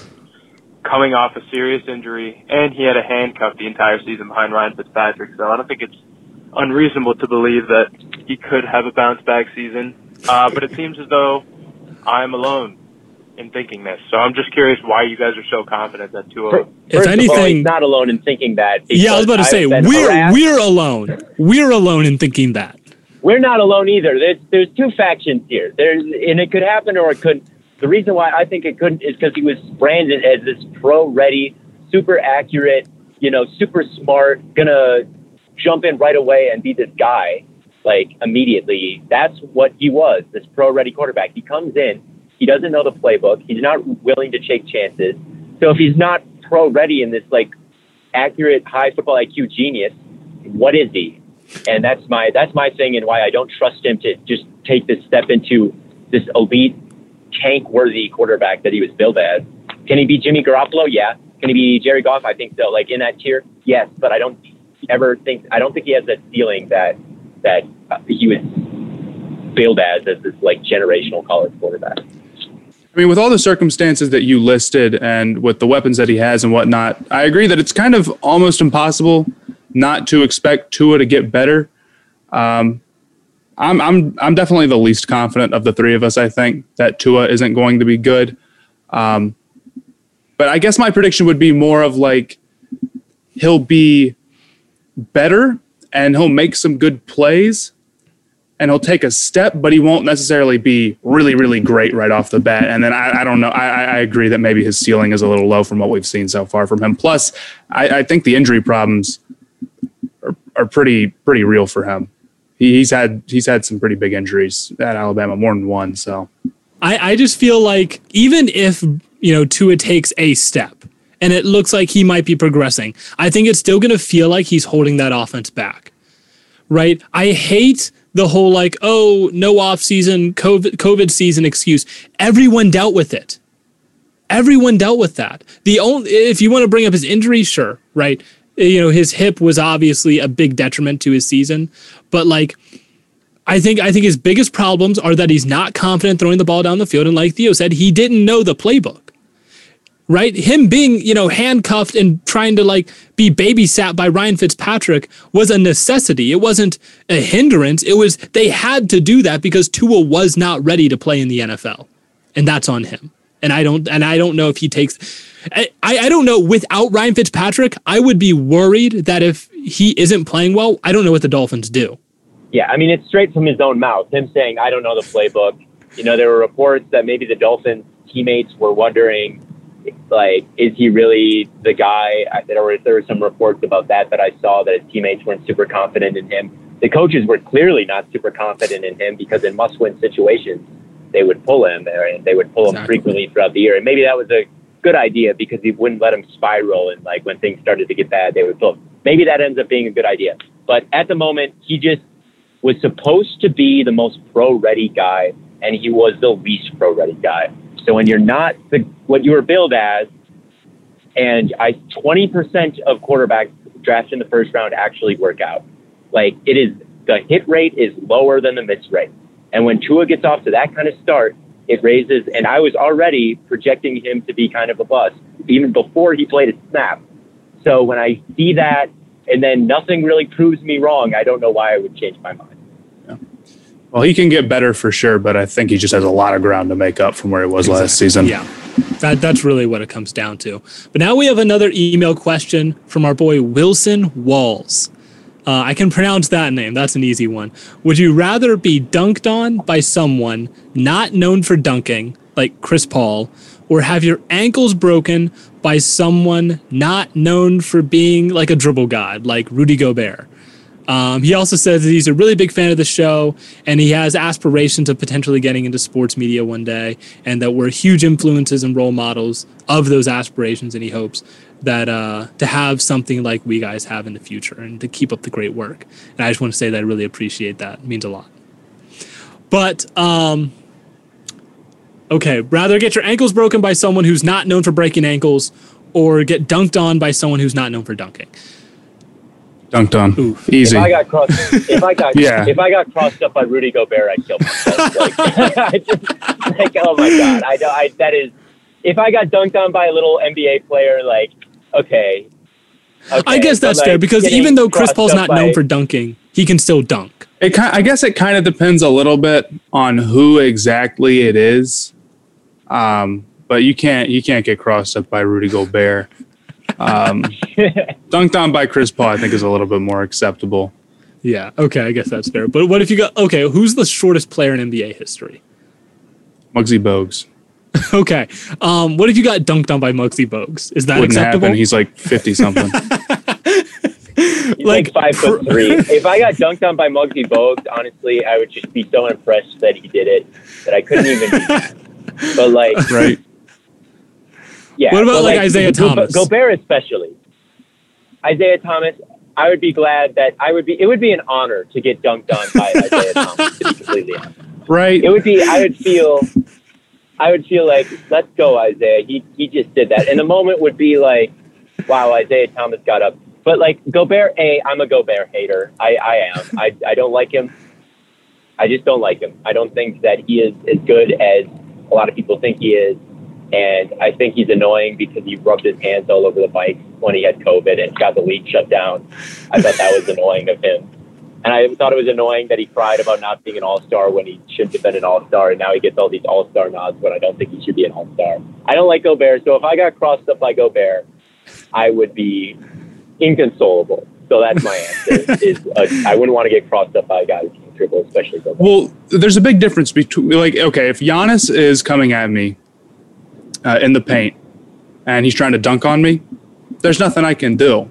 coming off a serious injury, and he had a handcuff the entire season behind Ryan Fitzpatrick. So I don't think it's unreasonable to believe that he could have a bounce back season. Uh, but it seems as though I'm alone in thinking this. So I'm just curious why you guys are so confident that Tua. If First of all, anything- he's not alone in thinking that. Yeah, I was about to say we're harassed. we're alone. We're alone in thinking that. We're not alone either. There's there's two factions here. There's and it could happen or it couldn't. The reason why I think it couldn't is because he was branded as this pro ready, super accurate, you know, super smart, gonna jump in right away and be this guy like immediately. That's what he was, this pro ready quarterback. He comes in, he doesn't know the playbook, he's not willing to take chances. So if he's not pro ready in this like accurate high football IQ genius, what is he? And that's my that's my thing and why I don't trust him to just take this step into this elite tank worthy quarterback that he was billed as. Can he be Jimmy Garoppolo? Yeah. Can he be Jerry Goff? I think so. Like in that tier, yes. But I don't ever think I don't think he has that feeling that that uh, he was billed as as this like generational college quarterback. I mean, with all the circumstances that you listed and with the weapons that he has and whatnot, I agree that it's kind of almost impossible not to expect Tua to get better. Um, I'm I'm I'm definitely the least confident of the three of us. I think that Tua isn't going to be good. Um, but I guess my prediction would be more of like he'll be better and he'll make some good plays and he'll take a step, but he won't necessarily be really, really great right off the bat. And then I, I don't know. I, I- agree that maybe his ceiling is a little low from what we've seen so far from him. Plus, I, I think the injury problems are, are pretty pretty real for him. He, he's had he's had some pretty big injuries at Alabama, more than one. So I, I just feel like even if you know Tua takes a step and it looks like he might be progressing, I think it's still going to feel like he's holding that offense back. Right? I hate the whole like oh no off season COVID COVID season excuse. Everyone dealt with it. Everyone dealt with that. The only if you want to bring up his injury, sure, right? Eh, you know his hip was obviously a big detriment to his season, but like I think I think his biggest problems are that he's not confident throwing the ball down the field, and like Theo said, he didn't know the playbook. Right, him being you know handcuffed and trying to like be babysat by Ryan Fitzpatrick was a necessity. It wasn't a hindrance. It was they had to do that because Tua was not ready to play in the NFL, and that's on him. And I don't and I don't know if he takes. I, I don't know. Without Ryan Fitzpatrick, I would be worried that if he isn't playing well, I don't know what the Dolphins do. Yeah, I mean, it's straight from his own mouth. Him saying, I don't know the playbook. You know, there were reports that maybe the Dolphins teammates were wondering, like, is he really the guy? I- There were, there were some reports about that that I saw that his teammates weren't super confident in him. The coaches were clearly not super confident in him because in must win situations, they would pull him uh, and they would pull him frequently throughout the year. And maybe that was a good idea because he wouldn't let him spiral. And like when things started to get bad, they would pull him. Maybe that ends up being a good idea. But at the moment, he just was supposed to be the most pro ready guy, and he was the least pro ready guy. So when you're not the what you were billed as, and I 20% of quarterbacks drafted in the first round actually work out. Like it is the hit rate is lower than the miss rate. And when Tua gets off to that kind of start, it raises and I was already projecting him to be kind of a bust even before he played a snap. So when I see that and then nothing really proves me wrong, I don't know why I would change my mind. Well, he can get better for sure, but I think he just has a lot of ground to make up from where he was last season. Yeah. That, that's really what it comes down to. But now we have another email question from our boy Wilson Walls. Uh, I can pronounce that name. That's an easy one. Would you rather be dunked on by someone not known for dunking, like Chris Paul, or have your ankles broken by someone not known for being like a dribble god, like Rudy Gobert? Um, he also says that he's a really big fan of the show and he has aspirations of potentially getting into sports media one day, and that we're huge influences and role models of those aspirations. And he hopes that uh, to have something like we guys have in the future and to keep up the great work. And I just want to say that I really appreciate that. It means a lot. But um, okay, rather get your ankles broken by someone who's not known for breaking ankles, or get dunked on by someone who's not known for dunking. Dunked on. Oof. Easy. If I got crossed, if I got, Yeah. if I got crossed up by Rudy Gobert, I'd kill myself. Like, I just, like, oh my god, I, don't- I that is. If I got dunked on by a little NBA player, like, okay. I guess that's like, fair because even though Chris Paul's up not by- known for dunking, he can still dunk. It kind, I guess it kind of depends a little bit on who exactly it is. Um, but you can't you can't get crossed up by Rudy Gobert. Um, dunked on by Chris Paul, I think, is a little bit more acceptable. Yeah. Okay, I guess that's fair. But what if you got okay? Who's the shortest player in NBA history? Muggsy Bogues. okay. Um, what if you got dunked on by Muggsy Bogues? Is that Wouldn't acceptable? happen. He's like fifty something. He's like, five foot three. if I got dunked on by Muggsy Bogues, honestly, I would just be so impressed that he did it that I couldn't even. be. But like, right. Yeah. What about, but, like, Isaiah Go- Thomas? Gobert especially. Isaiah Thomas, I would be glad that I would be. It would be an honor to get dunked on by Isaiah Thomas. To be completely honest, right? It would be. I would feel. I would feel like, let's go, Isaiah. He he just did that, and the moment would be like, wow, Isaiah Thomas got up. But like Gobert, a I'm a Gobert hater. I I am. I I don't like him. I just don't like him. I don't think that he is as good as a lot of people think he is. And I think he's annoying because he rubbed his hands all over the bike when he had COVID and got the league shut down. I thought that was annoying of him. And I thought it was annoying that he cried about not being an all star when he shouldn't have been an all star. And now he gets all these all star nods when I don't think he should be an all star. I don't like Gobert. So if I got crossed up by Gobert, I would be inconsolable. So that's my answer. is uh, I wouldn't want to get crossed up by a guy who can dribble, especially Gobert. Well, there's a big difference between like okay, if Giannis is coming at me uh, in the paint and he's trying to dunk on me, there's nothing I can do.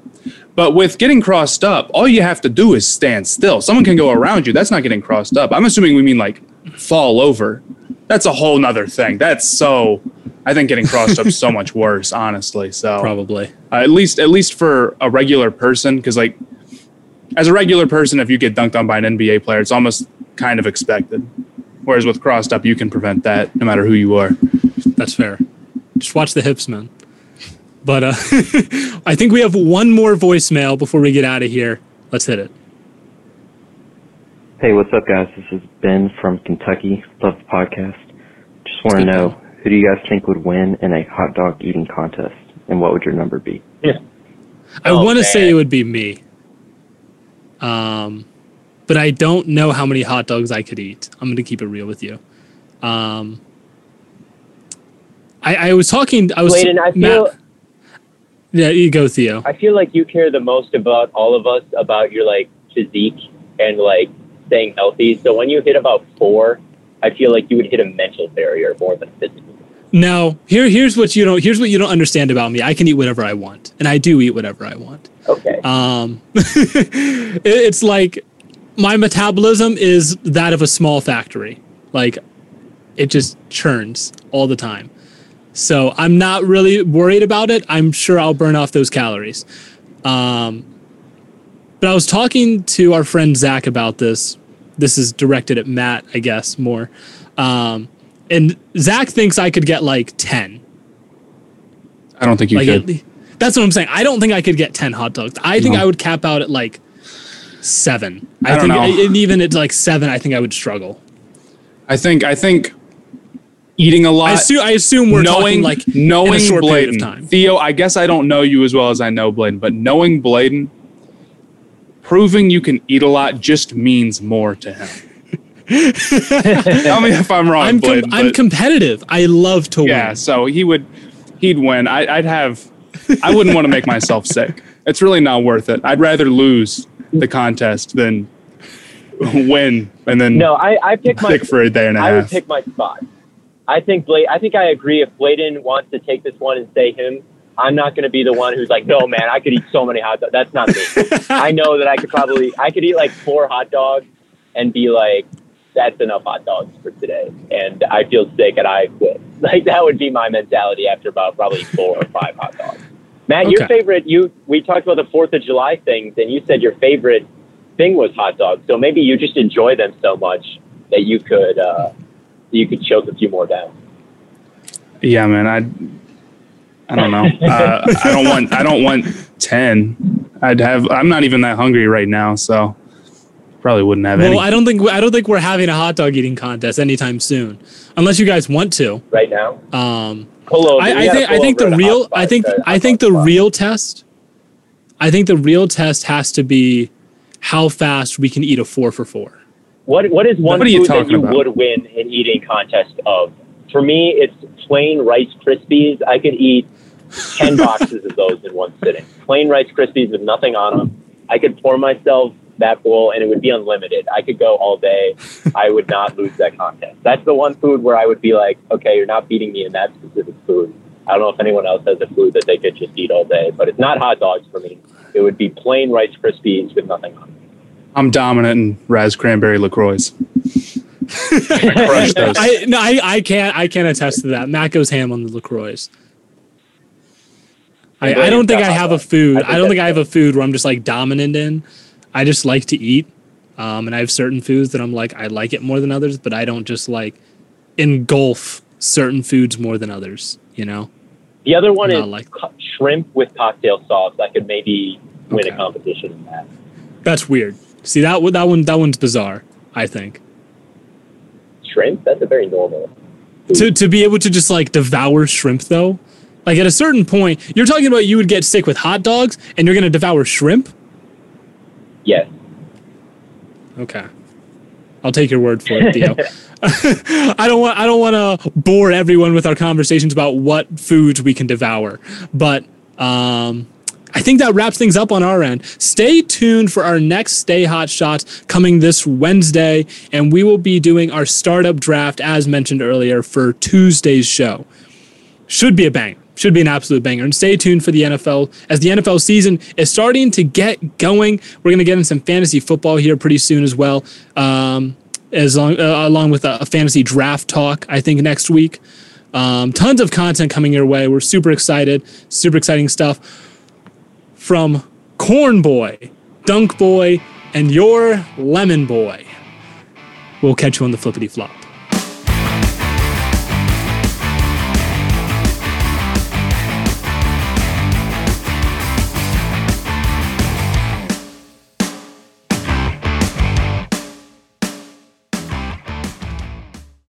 But with getting crossed up, all you have to do is stand still. Someone can go around you. That's not getting crossed up. I'm assuming we mean like fall over. That's a whole nother thing. That's so. I think getting crossed up is so much worse, honestly. So Probably. uh, at least at least for a regular person, because like as a regular person, if you get dunked on by an NBA player, it's almost kind of expected. Whereas with crossed up, you can prevent that no matter who you are. That's fair. Just watch the hips, man. But uh, I think we have one more voicemail before we get out of here. Let's hit it. Hey, what's up, guys? This is Ben from Kentucky. Love the podcast. Just want to know who do you guys think would win in a hot dog eating contest, and what would your number be? Yeah, I Oh, want to say it would be me. Um, but I don't know how many hot dogs I could eat. I'm going to keep it real with you. Um, I, I was talking. I was. Blaiden, I feel Matt- yeah, you go, Theo. I feel like you care the most about all of us about your like physique and like staying healthy. So when you hit about four, I feel like you would hit a mental barrier more than physical. Now, here, here's what you don't. Here's what you don't understand about me. I can eat whatever I want, and I do eat whatever I want. Okay. Um, it- it's like my metabolism is that of a small factory. Like, it just churns all the time. So I'm not really worried about it. I'm sure I'll burn off those calories. Um, but I was talking to our friend Zach about this. This is directed at Matt, I guess, more. Um, and Zach thinks I could get like 10. I don't think you Like, could. at- that's what I'm saying. I don't think I could get 10 hot dogs. I think No. I would cap out at like seven. I don't think, know. and even at like seven, I think I would struggle. I think I think eating a lot. I assume, I assume we're knowing talking like knowing in a short Blaiden, period of time. Theo, I guess I don't know you as well as I know Blaiden, but knowing Blaiden, proving you can eat a lot just means more to him. Tell me if I'm wrong, I'm com- Blade, I'm competitive. I love to yeah, win. Yeah, so he would, he'd win. I, I'd have, I wouldn't want to make myself sick. It's really not worth it. I'd rather lose the contest than win and then No, I, I pick my sick for a day and a I would pick my spot. I think Blade. I think I agree. If Blaiden wants to take this one and say him, I'm not going to be the one who's like, no, man, I could eat so many hot dogs. That's not me. I know that I could probably, I could eat like four hot dogs and be like, that's enough hot dogs for today, and I feel sick and I quit. Like that would be my mentality after about probably four or five hot dogs. Matt, your favorite, you we talked about the Fourth of July things, and you said your favorite thing was hot dogs. So maybe you just enjoy them so much that you could uh, you could choke a few more down. Yeah, man. I, I don't know. Uh, I don't want. I don't want ten. I'd have. I'm not even that hungry right now, so probably wouldn't have Well, any. I don't think I don't think we're having a hot dog eating contest anytime soon, unless you guys want to. Right now, Um, pull over. I, I gotta think I think over the real I think to- I think the real test I think the real test has to be how fast we can eat a four for four. What what is one What food that you about? would win an eating contest of? For me, it's plain Rice Krispies. I could eat ten boxes of those in one sitting. Plain Rice Krispies with nothing on them. I could pour myself that bowl, and it would be unlimited. I could go all day. I would not lose that contest. That's the one food where I would be like, okay, you're not beating me in that specific food. I don't know if anyone else has a food that they could just eat all day, but it's not hot dogs for me. It would be plain Rice Krispies with nothing on. them. I'm dominant in Raz Cranberry Lacroix. I crush those. I no, I, I can't I can't attest to that. Matt goes ham on the Lacroix. I, I don't think I have a food. I don't think I have a food where I'm just like dominant in. I just like to eat, um, and I have certain foods that I'm like I like it more than others, but I don't just like engulf certain foods more than others. You know. The other one is like- co- shrimp with cocktail sauce. I could maybe win a competition in that. That's weird. See that one- that one that one's bizarre. I think Shrimp? That's a very normal. to to be able to just like devour shrimp though, like at a certain point, you're talking about you would get sick with hot dogs and you're gonna devour shrimp. Yes. Okay, I'll take your word for it, Theo. I don't want I don't want to bore everyone with our conversations about what foods we can devour, but um, I think that wraps things up on our end. Stay tuned for our next Stay Hot Shots coming this Wednesday, and we will be doing our startup draft as mentioned earlier for Tuesday's show. Should be a bang. Should be an absolute banger. And stay tuned for the NFL as the NFL season is starting to get going. We're going to get in some fantasy football here pretty soon as well, um, as long uh, along with a, a fantasy draft talk. I think next week. Um, tons of content coming your way. We're super excited. Super exciting stuff from Corn Boy, Dunk Boy, and your Lemon Boy. We'll catch you on the flippity flop.